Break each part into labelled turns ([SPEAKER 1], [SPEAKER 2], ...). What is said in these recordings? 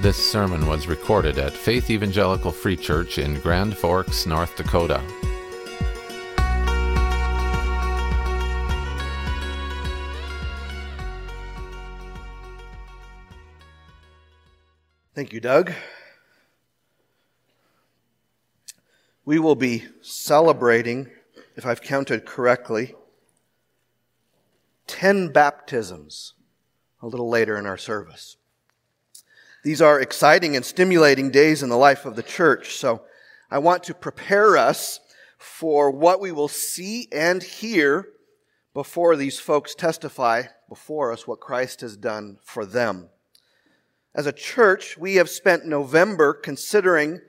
[SPEAKER 1] This sermon was recorded at Faith Evangelical Free Church in Grand Forks, North Dakota.
[SPEAKER 2] Thank you, Doug. We will be celebrating, if I've counted correctly, 10 baptisms a little later in our service. These are exciting and stimulating days in the life of the church, so I want to prepare us for what we will see and hear before these folks testify before us what Christ has done for them. As a church, we have spent November considering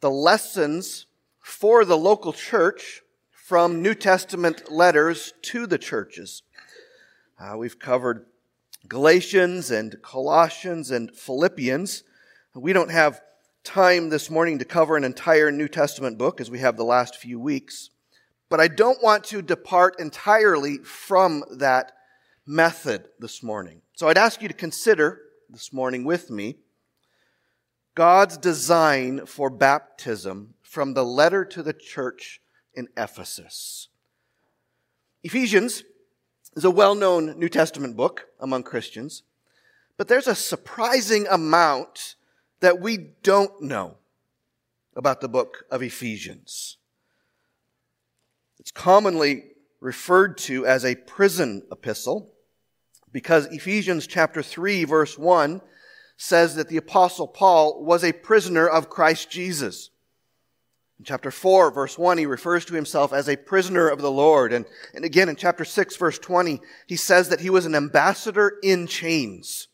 [SPEAKER 2] the lessons for the local church from New Testament letters to the churches. Uh, we've covered Galatians and Colossians and Philippians. We don't have time this morning to cover an entire New Testament book as we have the last few weeks, but I don't want to depart entirely from that method this morning. So I'd ask you to consider this morning with me God's design for baptism from the letter to the church in Ephesus. Ephesians is a well known New Testament book among Christians, but there's a surprising amount that we don't know about the book of Ephesians. It's commonly referred to as a prison epistle because Ephesians chapter 3 verse 1 says that the apostle Paul was a prisoner of Christ Jesus. In chapter 4, verse 1, he refers to himself as a prisoner of the Lord. And, and again in chapter 6, verse 20, he says that he was an ambassador in chains.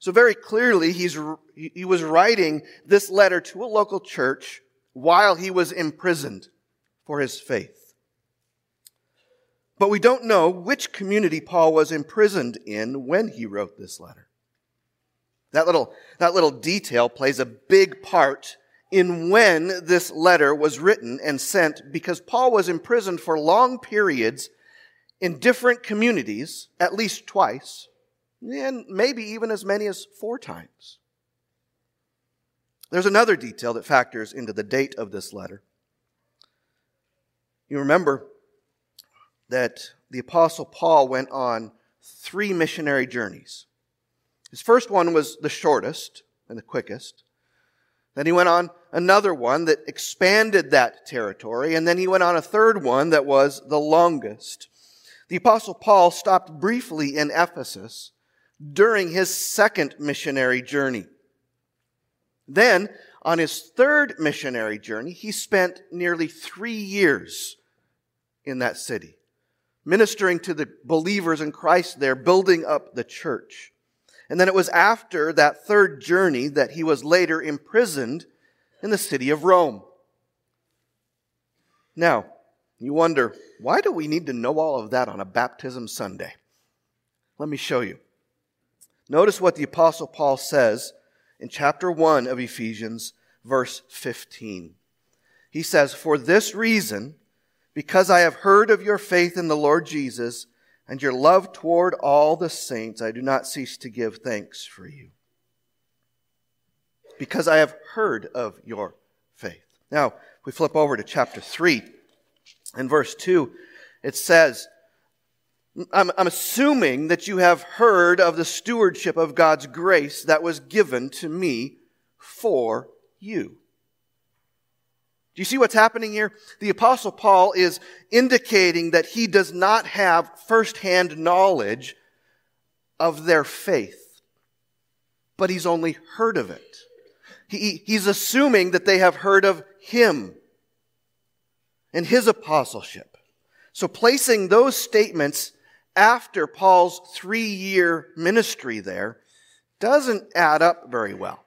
[SPEAKER 2] So very clearly, he's, he was writing this letter to a local church while he was imprisoned for his faith. But we don't know which community Paul was imprisoned in when he wrote this letter. That little, that little detail plays a big part in when this letter was written and sent because Paul was imprisoned for long periods in different communities, at least twice, and maybe even as many as four times. There's another detail that factors into the date of this letter. You remember that the Apostle Paul went on three missionary journeys. His first one was the shortest and the quickest. Then he went on another one that expanded that territory, and then he went on a third one that was the longest. The apostle Paul stopped briefly in Ephesus during his second missionary journey. Then, on his third missionary journey, he spent nearly three years in that city, ministering to the believers in Christ there, building up the church. And then it was after that third journey that he was later imprisoned in the city of Rome. Now, you wonder, why do we need to know all of that on a baptism Sunday? Let me show you. Notice what the Apostle Paul says in chapter 1 of Ephesians, verse 15. He says, For this reason, because I have heard of your faith in the Lord Jesus, and your love toward all the saints, I do not cease to give thanks for you. Because I have heard of your faith. Now, we flip over to chapter 3 and verse 2. It says, I'm, I'm, assuming that you have heard of the stewardship of God's grace that was given to me for you. Do you see what's happening here? The apostle Paul is indicating that he does not have firsthand knowledge of their faith, but he's only heard of it. He, he's assuming that they have heard of him and his apostleship. So placing those statements after Paul's three year ministry there doesn't add up very well.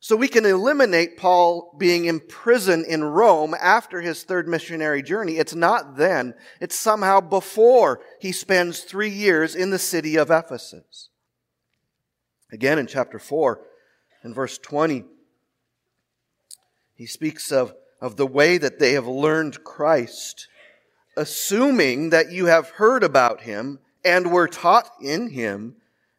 [SPEAKER 2] So we can eliminate Paul being imprisoned in Rome after his third missionary journey. It's not then. It's somehow before he spends three years in the city of Ephesus. Again, in chapter 4 and verse 20, he speaks of, of the way that they have learned Christ, assuming that you have heard about him and were taught in him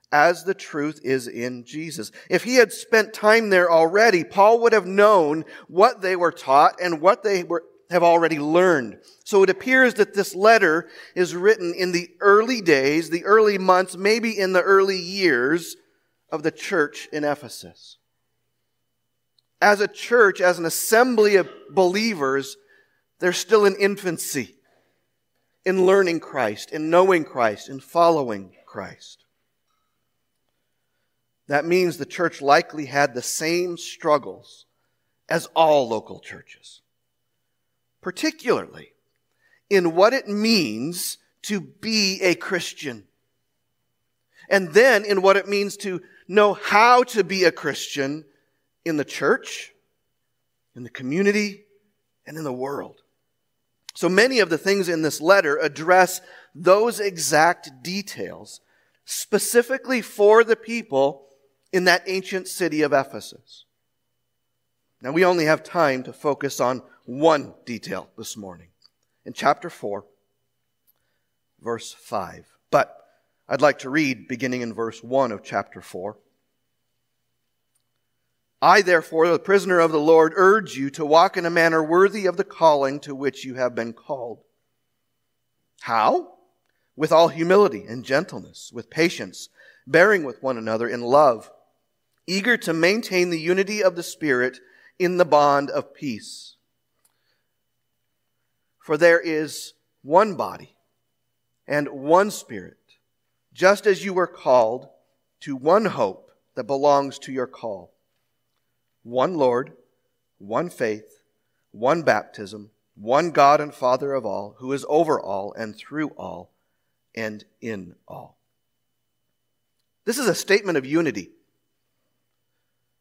[SPEAKER 2] as the truth is in Jesus. If he had spent time there already, Paul would have known what they were taught and what they were, have already learned. So it appears that this letter is written in the early days, the early months, maybe in the early years of the church in Ephesus. As a church, as an assembly of believers, they're still in infancy in learning Christ, in knowing Christ, in following Christ. That means the church likely had the same struggles as all local churches, particularly in what it means to be a Christian, and then in what it means to know how to be a Christian in the church, in the community, and in the world. So many of the things in this letter address those exact details specifically for the people in that ancient city of Ephesus. Now, we only have time to focus on one detail this morning. In chapter 4, verse 5. But I'd like to read beginning in verse 1 of chapter 4. I, therefore, the prisoner of the Lord, urge you to walk in a manner worthy of the calling to which you have been called. How? With all humility and gentleness, with patience, bearing with one another in love eager to maintain the unity of the Spirit in the bond of peace. For there is one body and one Spirit, just as you were called to one hope that belongs to your call. One Lord, one faith, one baptism, one God and Father of all, who is over all and through all and in all. This is a statement of unity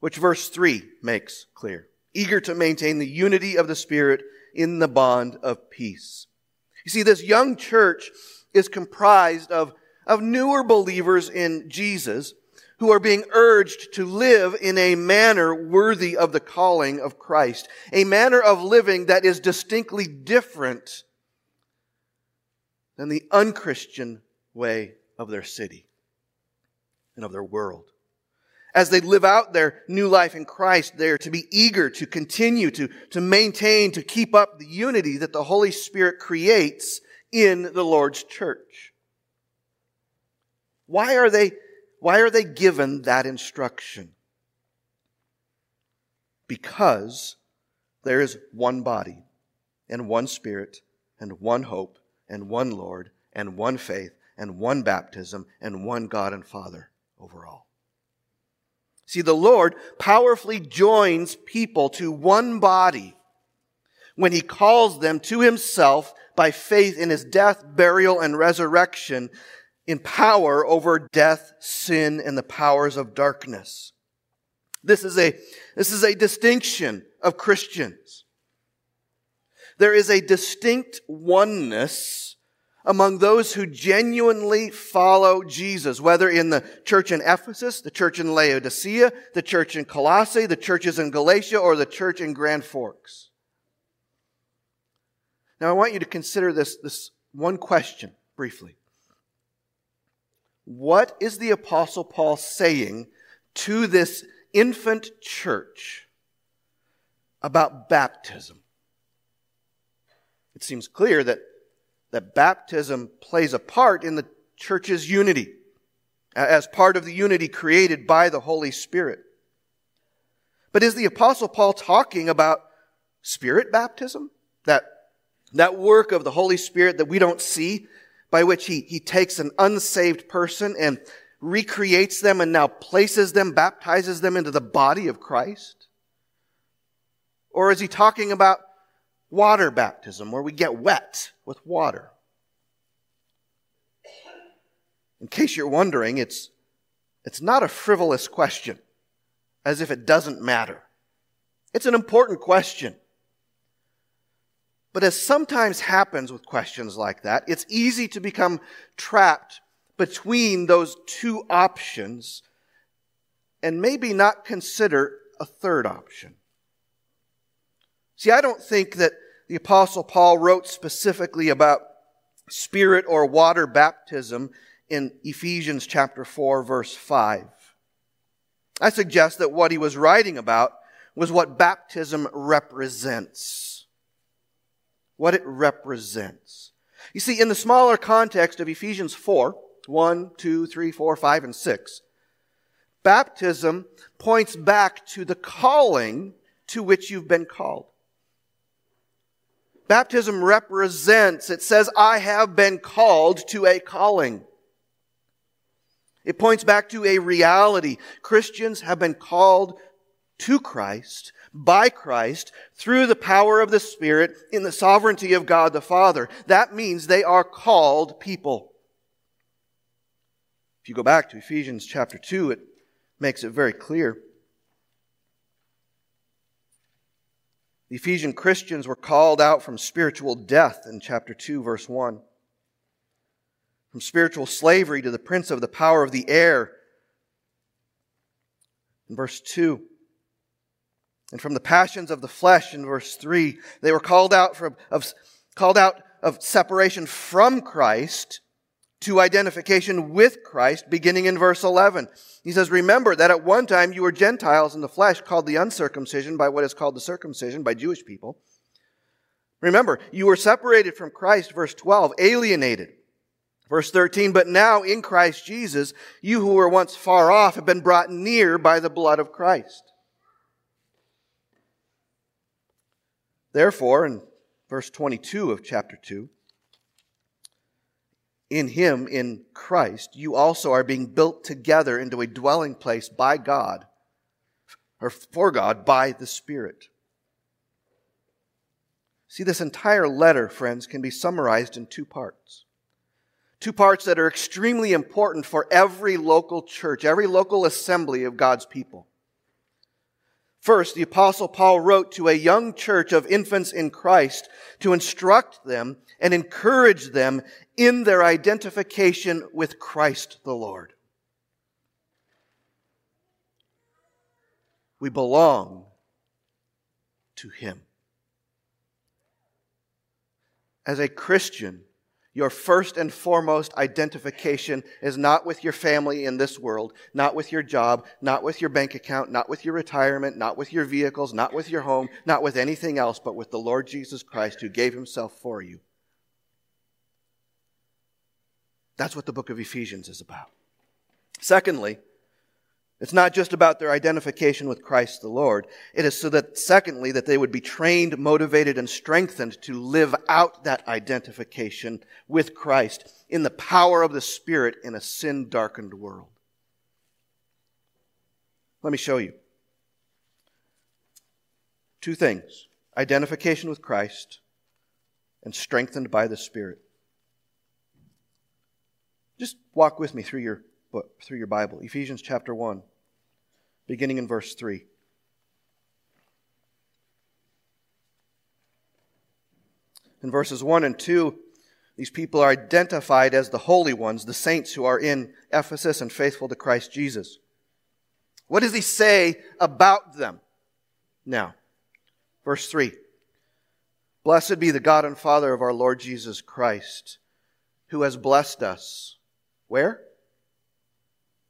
[SPEAKER 2] which verse 3 makes clear. Eager to maintain the unity of the Spirit in the bond of peace. You see, this young church is comprised of, of newer believers in Jesus who are being urged to live in a manner worthy of the calling of Christ, a manner of living that is distinctly different than the unchristian way of their city and of their world as they live out their new life in Christ, they're to be eager to continue to, to maintain, to keep up the unity that the Holy Spirit creates in the Lord's church. Why are they, why are they given that instruction? Because there is one body and one spirit and one hope and one Lord and one faith and one baptism and one God and Father over all. See, the Lord powerfully joins people to one body when he calls them to himself by faith in his death, burial, and resurrection in power over death, sin, and the powers of darkness. This is a, this is a distinction of Christians. There is a distinct oneness among those who genuinely follow Jesus, whether in the church in Ephesus, the church in Laodicea, the church in Colossae, the churches in Galatia, or the church in Grand Forks. Now I want you to consider this, this one question briefly. What is the apostle Paul saying to this infant church about baptism? It seems clear that that baptism plays a part in the church's unity as part of the unity created by the Holy Spirit. But is the apostle Paul talking about spirit baptism? That, that work of the Holy Spirit that we don't see by which he, he takes an unsaved person and recreates them and now places them, baptizes them into the body of Christ? Or is he talking about water baptism, where we get wet with water. In case you're wondering, it's, it's not a frivolous question, as if it doesn't matter. It's an important question. But as sometimes happens with questions like that, it's easy to become trapped between those two options and maybe not consider a third option. See, I don't think that the apostle Paul wrote specifically about spirit or water baptism in Ephesians chapter 4 verse 5. I suggest that what he was writing about was what baptism represents. What it represents. You see, in the smaller context of Ephesians 4, 1, 2, 3, 4, 5, and 6, baptism points back to the calling to which you've been called. Baptism represents, it says, I have been called to a calling. It points back to a reality. Christians have been called to Christ, by Christ, through the power of the Spirit, in the sovereignty of God the Father. That means they are called people. If you go back to Ephesians chapter 2, it makes it very clear. The Ephesian Christians were called out from spiritual death in chapter 2, verse 1. From spiritual slavery to the prince of the power of the air in verse 2. And from the passions of the flesh in verse 3. They were called out, from, of, called out of separation from Christ to identification with Christ, beginning in verse 11. He says, Remember that at one time you were Gentiles in the flesh, called the uncircumcision by what is called the circumcision by Jewish people. Remember, you were separated from Christ, verse 12, alienated. Verse 13, but now in Christ Jesus, you who were once far off have been brought near by the blood of Christ. Therefore, in verse 22 of chapter 2, in Him, in Christ, you also are being built together into a dwelling place by God, or for God, by the Spirit. See, this entire letter, friends, can be summarized in two parts. Two parts that are extremely important for every local church, every local assembly of God's people. First, the apostle Paul wrote to a young church of infants in Christ to instruct them and encourage them in their identification with Christ the Lord. We belong to Him. As a Christian, your first and foremost identification is not with your family in this world, not with your job, not with your bank account, not with your retirement, not with your vehicles, not with your home, not with anything else, but with the Lord Jesus Christ who gave himself for you. That's what the book of Ephesians is about. Secondly, it's not just about their identification with Christ the Lord. It is so that, secondly, that they would be trained, motivated, and strengthened to live out that identification with Christ in the power of the Spirit in a sin darkened world. Let me show you. Two things identification with Christ and strengthened by the Spirit. Just walk with me through your through your Bible. Ephesians chapter 1, beginning in verse 3. In verses 1 and 2, these people are identified as the holy ones, the saints who are in Ephesus and faithful to Christ Jesus. What does he say about them? Now, verse 3 Blessed be the God and Father of our Lord Jesus Christ, who has blessed us. Where?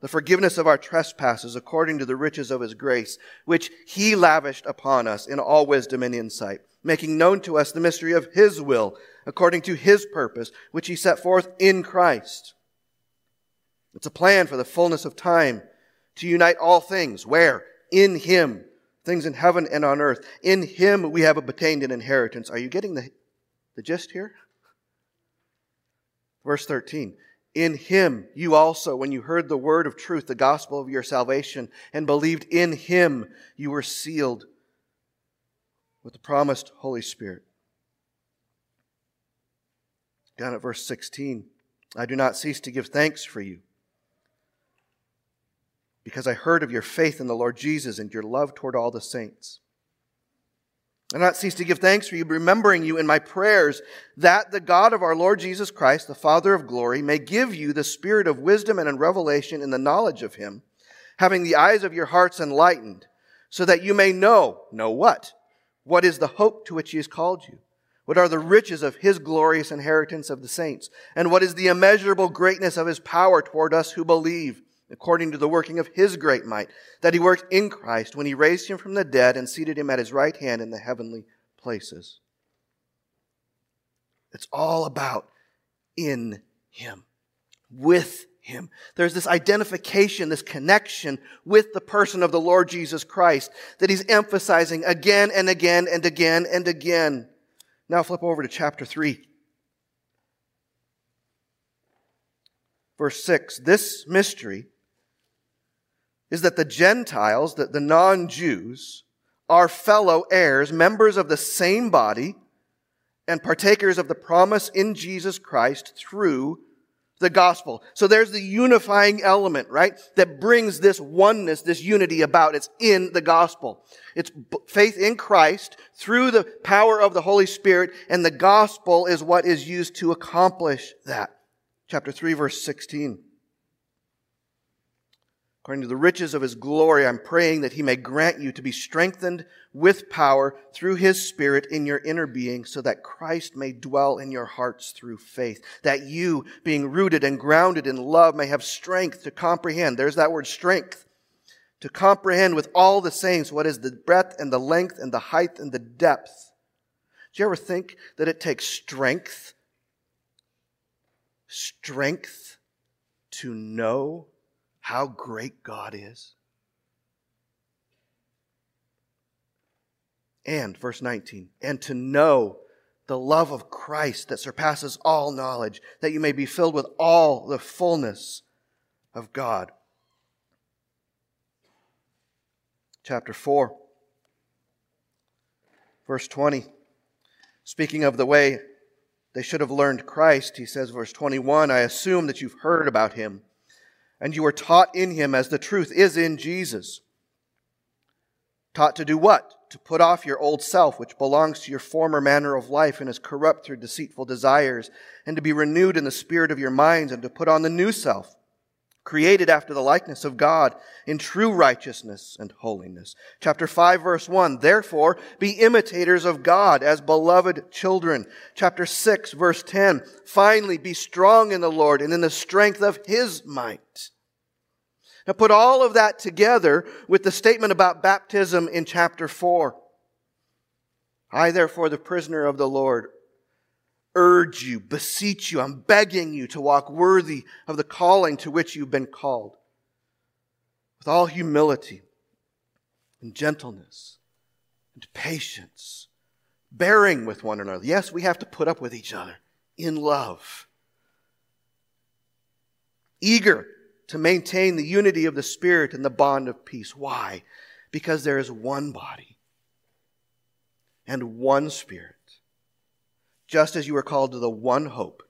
[SPEAKER 2] the forgiveness of our trespasses according to the riches of his grace, which he lavished upon us in all wisdom and insight, making known to us the mystery of his will, according to his purpose, which he set forth in Christ. It's a plan for the fullness of time to unite all things. Where? In him. Things in heaven and on earth. In him we have obtained an inheritance. Are you getting the, the gist here? Verse 13 in him you also, when you heard the word of truth, the gospel of your salvation, and believed in him, you were sealed with the promised Holy Spirit. Down at verse 16, I do not cease to give thanks for you because I heard of your faith in the Lord Jesus and your love toward all the saints. I not cease to give thanks for you, remembering you in my prayers, that the God of our Lord Jesus Christ, the Father of glory, may give you the spirit of wisdom and in revelation in the knowledge of him, having the eyes of your hearts enlightened, so that you may know, know what? What is the hope to which he has called you? What are the riches of his glorious inheritance of the saints? And what is the immeasurable greatness of his power toward us who believe? According to the working of his great might, that he worked in Christ when he raised him from the dead and seated him at his right hand in the heavenly places. It's all about in him, with him. There's this identification, this connection with the person of the Lord Jesus Christ that he's emphasizing again and again and again and again. Now flip over to chapter 3. Verse 6 This mystery is that the Gentiles, that the non-Jews, are fellow heirs, members of the same body, and partakers of the promise in Jesus Christ through the gospel. So there's the unifying element, right? That brings this oneness, this unity about. It's in the gospel. It's faith in Christ through the power of the Holy Spirit, and the gospel is what is used to accomplish that. Chapter 3, verse 16. According to the riches of his glory, I'm praying that he may grant you to be strengthened with power through his spirit in your inner being so that Christ may dwell in your hearts through faith. That you, being rooted and grounded in love, may have strength to comprehend. There's that word strength. To comprehend with all the saints what is the breadth and the length and the height and the depth. Do you ever think that it takes strength? Strength to know how great God is? And, verse 19, and to know the love of Christ that surpasses all knowledge, that you may be filled with all the fullness of God. Chapter 4, verse 20. Speaking of the way they should have learned Christ, he says, verse 21, I assume that you've heard about him and you are taught in him as the truth is in Jesus. Taught to do what? To put off your old self, which belongs to your former manner of life and is corrupt through deceitful desires, and to be renewed in the spirit of your minds, and to put on the new self, created after the likeness of God in true righteousness and holiness. Chapter 5 verse 1, therefore be imitators of God as beloved children. Chapter 6 verse 10, finally be strong in the Lord and in the strength of His might. Now put all of that together with the statement about baptism in chapter 4. I therefore, the prisoner of the Lord, urge you, beseech you, I'm begging you to walk worthy of the calling to which you've been called. With all humility and gentleness and patience, bearing with one another. Yes, we have to put up with each other in love. Eager to maintain the unity of the Spirit and the bond of peace. Why? Because there is one body and one Spirit just as you are called to the one hope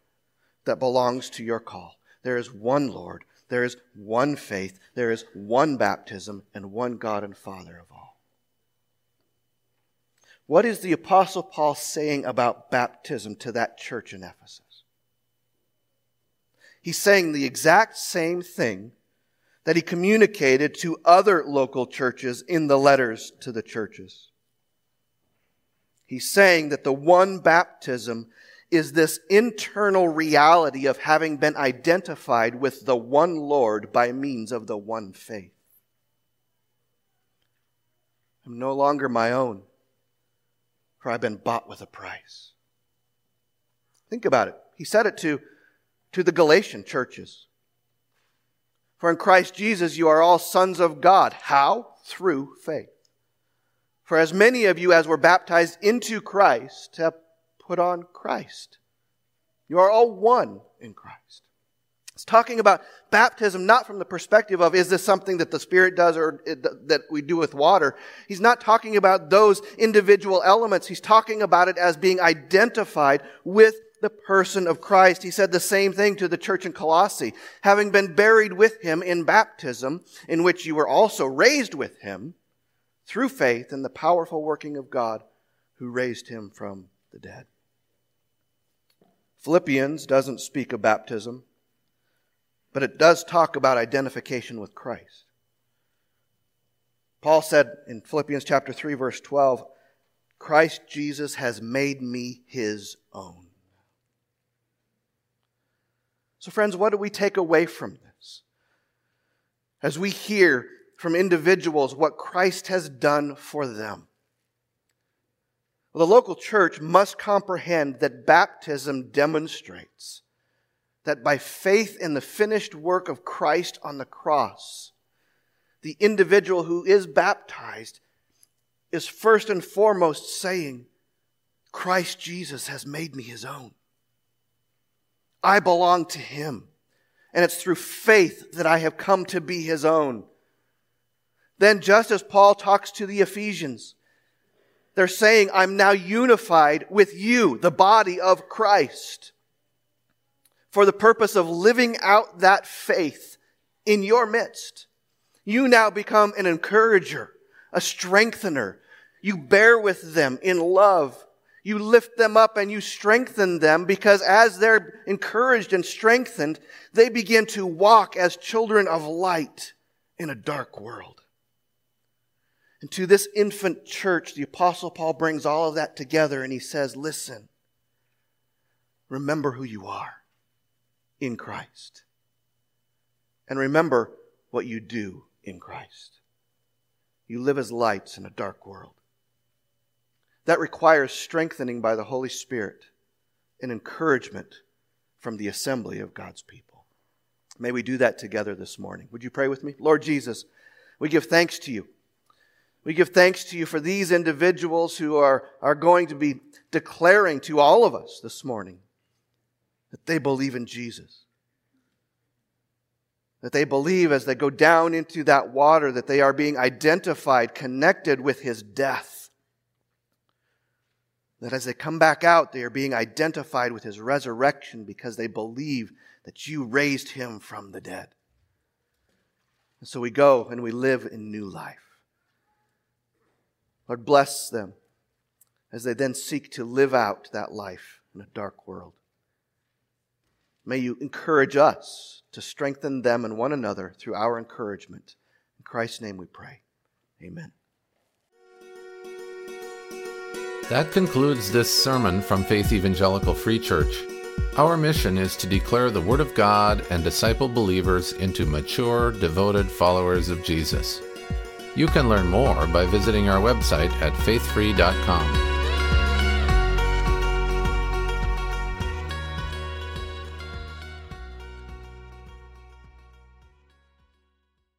[SPEAKER 2] that belongs to your call. There is one Lord, there is one faith, there is one baptism, and one God and Father of all. What is the Apostle Paul saying about baptism to that church in Ephesus? He's saying the exact same thing that he communicated to other local churches in the letters to the churches. He's saying that the one baptism is this internal reality of having been identified with the one Lord by means of the one faith. I'm no longer my own, for I've been bought with a price. Think about it. He said it to, to the Galatian churches. For in Christ Jesus you are all sons of God. How? Through faith. For as many of you as were baptized into Christ have put on Christ. You are all one in Christ. It's talking about baptism not from the perspective of is this something that the Spirit does or that we do with water. He's not talking about those individual elements. He's talking about it as being identified with the person of Christ. He said the same thing to the church in Colossae. Having been buried with him in baptism, in which you were also raised with him through faith in the powerful working of God who raised him from the dead. Philippians doesn't speak of baptism, but it does talk about identification with Christ. Paul said in Philippians chapter 3 verse 12, Christ Jesus has made me his own. So friends, what do we take away from this? As we hear from individuals what Christ has done for them. Well, the local church must comprehend that baptism demonstrates that by faith in the finished work of Christ on the cross, the individual who is baptized is first and foremost saying, Christ Jesus has made me his own. I belong to him. And it's through faith that I have come to be his own. Then, just as Paul talks to the Ephesians, they're saying, I'm now unified with you, the body of Christ, for the purpose of living out that faith in your midst. You now become an encourager, a strengthener. You bear with them in love. You lift them up and you strengthen them because as they're encouraged and strengthened, they begin to walk as children of light in a dark world. And to this infant church, the Apostle Paul brings all of that together and he says, Listen, remember who you are in Christ. And remember what you do in Christ. You live as lights in a dark world. That requires strengthening by the Holy Spirit and encouragement from the assembly of God's people. May we do that together this morning. Would you pray with me? Lord Jesus, we give thanks to you we give thanks to you for these individuals who are, are going to be declaring to all of us this morning that they believe in Jesus. That they believe as they go down into that water that they are being identified, connected with his death. That as they come back out, they are being identified with his resurrection because they believe that you raised him from the dead. And so we go and we live in new life. Lord, bless them as they then seek to live out that life in a dark world. May you encourage us to strengthen them and one another through our encouragement. In Christ's name we pray. Amen.
[SPEAKER 1] That concludes this sermon from Faith Evangelical Free Church. Our mission is to declare the Word of God and disciple believers into mature, devoted followers of Jesus. You can learn more by visiting our website at faithfree.com.